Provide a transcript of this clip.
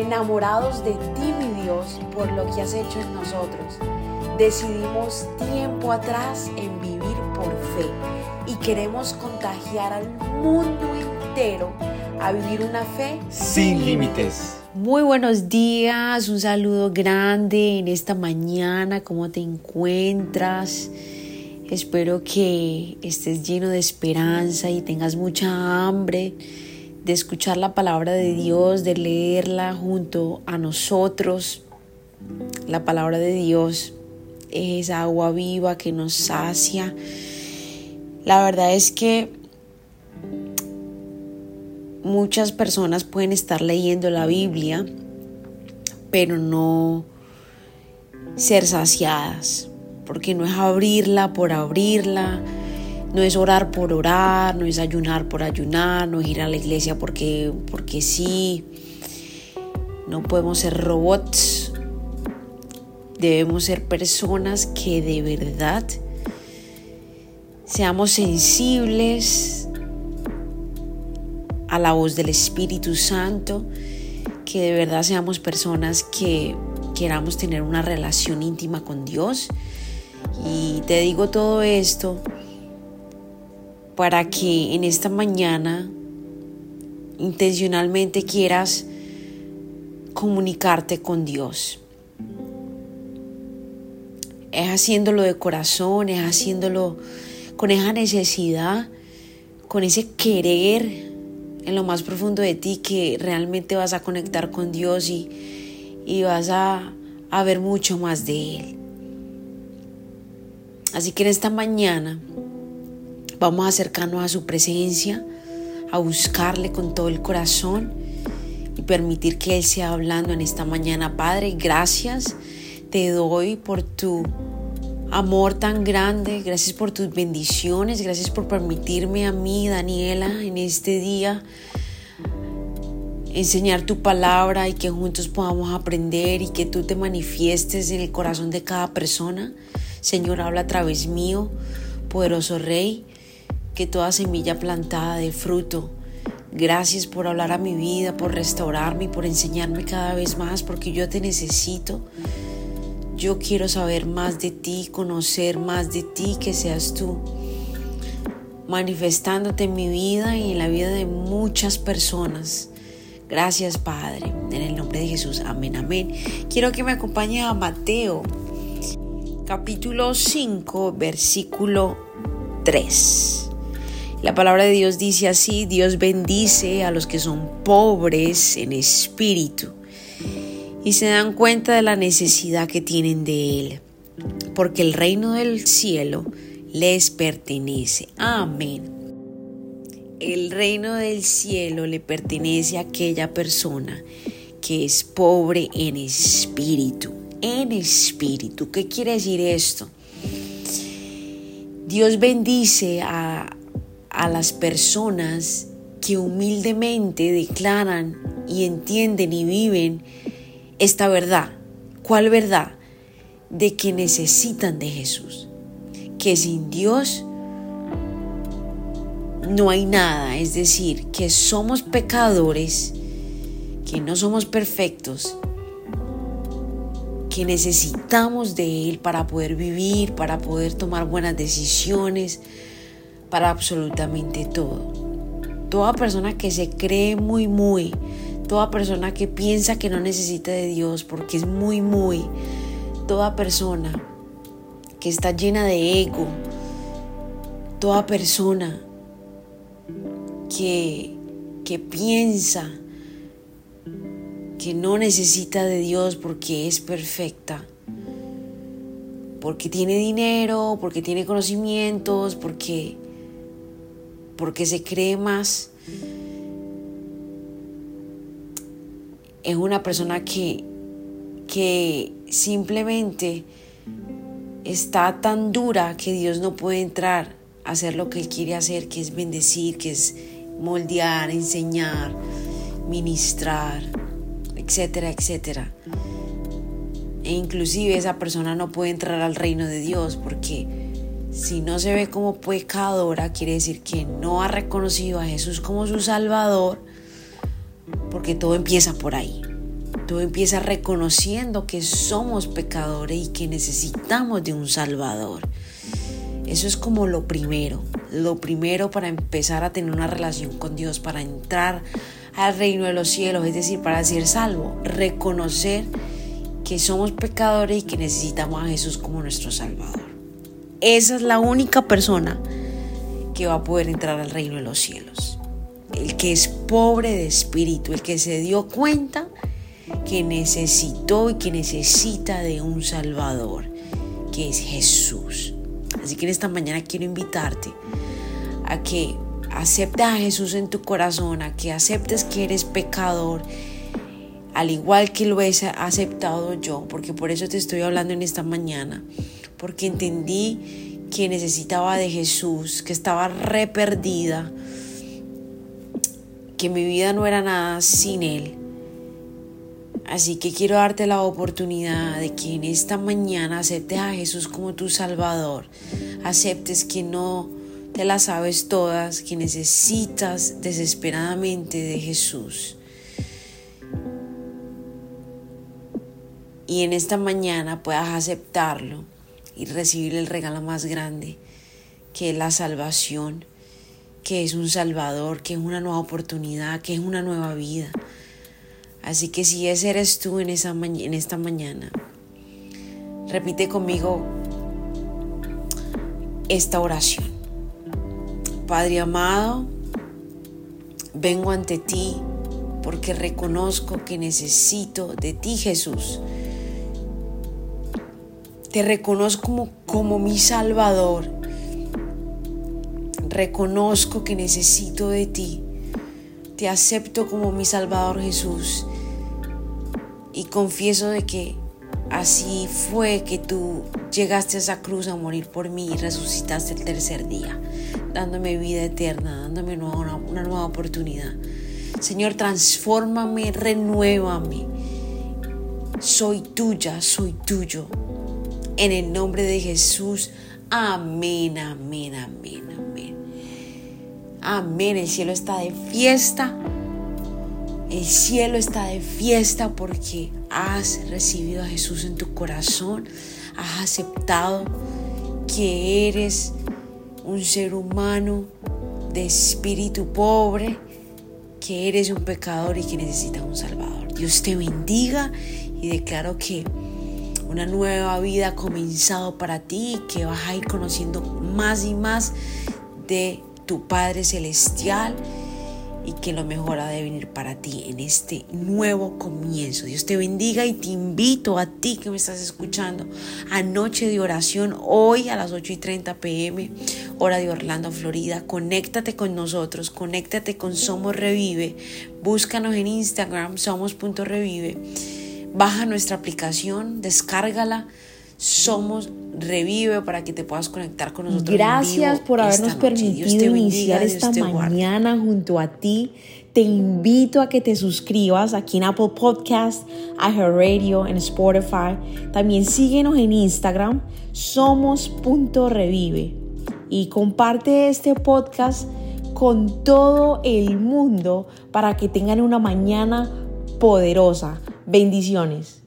enamorados de ti, mi Dios, por lo que has hecho en nosotros. Decidimos tiempo atrás en vivir por fe y queremos contagiar al mundo entero a vivir una fe sin límites. Muy buenos días, un saludo grande en esta mañana, ¿cómo te encuentras? Espero que estés lleno de esperanza y tengas mucha hambre de escuchar la palabra de Dios, de leerla junto a nosotros. La palabra de Dios es agua viva que nos sacia. La verdad es que muchas personas pueden estar leyendo la Biblia, pero no ser saciadas, porque no es abrirla por abrirla, no es orar por orar, no es ayunar por ayunar, no es ir a la iglesia porque, porque sí. No podemos ser robots. Debemos ser personas que de verdad seamos sensibles a la voz del Espíritu Santo, que de verdad seamos personas que queramos tener una relación íntima con Dios. Y te digo todo esto para que en esta mañana intencionalmente quieras comunicarte con Dios. Es haciéndolo de corazón, es haciéndolo con esa necesidad, con ese querer en lo más profundo de ti que realmente vas a conectar con Dios y, y vas a, a ver mucho más de Él. Así que en esta mañana Vamos a acercarnos a su presencia, a buscarle con todo el corazón y permitir que Él sea hablando en esta mañana. Padre, gracias te doy por tu amor tan grande, gracias por tus bendiciones, gracias por permitirme a mí, Daniela, en este día enseñar tu palabra y que juntos podamos aprender y que tú te manifiestes en el corazón de cada persona. Señor, habla a través mío, poderoso Rey que toda semilla plantada de fruto. Gracias por hablar a mi vida, por restaurarme y por enseñarme cada vez más, porque yo te necesito. Yo quiero saber más de ti, conocer más de ti, que seas tú manifestándote en mi vida y en la vida de muchas personas. Gracias Padre, en el nombre de Jesús, amén, amén. Quiero que me acompañe a Mateo, capítulo 5, versículo 3. La palabra de Dios dice así, Dios bendice a los que son pobres en espíritu y se dan cuenta de la necesidad que tienen de Él, porque el reino del cielo les pertenece. Amén. El reino del cielo le pertenece a aquella persona que es pobre en espíritu. En espíritu. ¿Qué quiere decir esto? Dios bendice a, a las personas que humildemente declaran y entienden y viven esta verdad. ¿Cuál verdad? De que necesitan de Jesús. Que sin Dios no hay nada. Es decir, que somos pecadores, que no somos perfectos, que necesitamos de Él para poder vivir, para poder tomar buenas decisiones, para absolutamente todo. Toda persona que se cree muy, muy, toda persona que piensa que no necesita de Dios porque es muy, muy, toda persona que está llena de ego, toda persona que, que piensa que no necesita de Dios porque es perfecta, porque tiene dinero, porque tiene conocimientos, porque porque se cree más. Es una persona que, que simplemente está tan dura que Dios no puede entrar a hacer lo que Él quiere hacer, que es bendecir, que es moldear, enseñar, ministrar, etcétera, etcétera. E inclusive esa persona no puede entrar al reino de Dios porque si no se ve como pecadora, quiere decir que no ha reconocido a Jesús como su Salvador, porque todo empieza por ahí. Todo empieza reconociendo que somos pecadores y que necesitamos de un Salvador. Eso es como lo primero, lo primero para empezar a tener una relación con Dios, para entrar al reino de los cielos, es decir, para ser salvo, reconocer que somos pecadores y que necesitamos a Jesús como nuestro Salvador. Esa es la única persona que va a poder entrar al reino de los cielos. El que es pobre de espíritu, el que se dio cuenta que necesitó y que necesita de un Salvador, que es Jesús. Así que en esta mañana quiero invitarte a que aceptes a Jesús en tu corazón, a que aceptes que eres pecador, al igual que lo he aceptado yo, porque por eso te estoy hablando en esta mañana, porque entendí que necesitaba de Jesús, que estaba re perdida, que mi vida no era nada sin Él. Así que quiero darte la oportunidad de que en esta mañana aceptes a Jesús como tu Salvador, aceptes que no te las sabes todas, que necesitas desesperadamente de Jesús. Y en esta mañana puedas aceptarlo y recibir el regalo más grande, que es la salvación, que es un Salvador, que es una nueva oportunidad, que es una nueva vida. Así que si ese eres tú en, esa en esta mañana, repite conmigo esta oración. Padre amado, vengo ante ti porque reconozco que necesito de ti, Jesús. Te reconozco como, como mi Salvador. Reconozco que necesito de ti. Te acepto como mi Salvador Jesús. Y confieso de que así fue que tú llegaste a esa cruz a morir por mí y resucitaste el tercer día dándome vida eterna, dándome una, una nueva oportunidad. Señor, transfórmame, renuévame. Soy tuya, soy tuyo. En el nombre de Jesús. Amén, amén, amén, amén. Amén. El cielo está de fiesta. El cielo está de fiesta porque has recibido a Jesús en tu corazón. Has aceptado que eres un ser humano de espíritu pobre, que eres un pecador y que necesitas un Salvador. Dios te bendiga y declaro que una nueva vida ha comenzado para ti y que vas a ir conociendo más y más de tu Padre Celestial y que lo mejor ha de venir para ti en este nuevo comienzo. Dios te bendiga y te invito a ti que me estás escuchando a noche de oración hoy a las 8 y 30 pm, hora de Orlando, Florida. Conéctate con nosotros, conéctate con Somos Revive, búscanos en Instagram, somos.revive, baja nuestra aplicación, descárgala somos Revive para que te puedas conectar con nosotros. Gracias por habernos permitido iniciar esta mañana junto a ti. Te invito a que te suscribas aquí en Apple Podcast, Radio, en Spotify. También síguenos en Instagram, somos.revive. Y comparte este podcast con todo el mundo para que tengan una mañana poderosa. Bendiciones.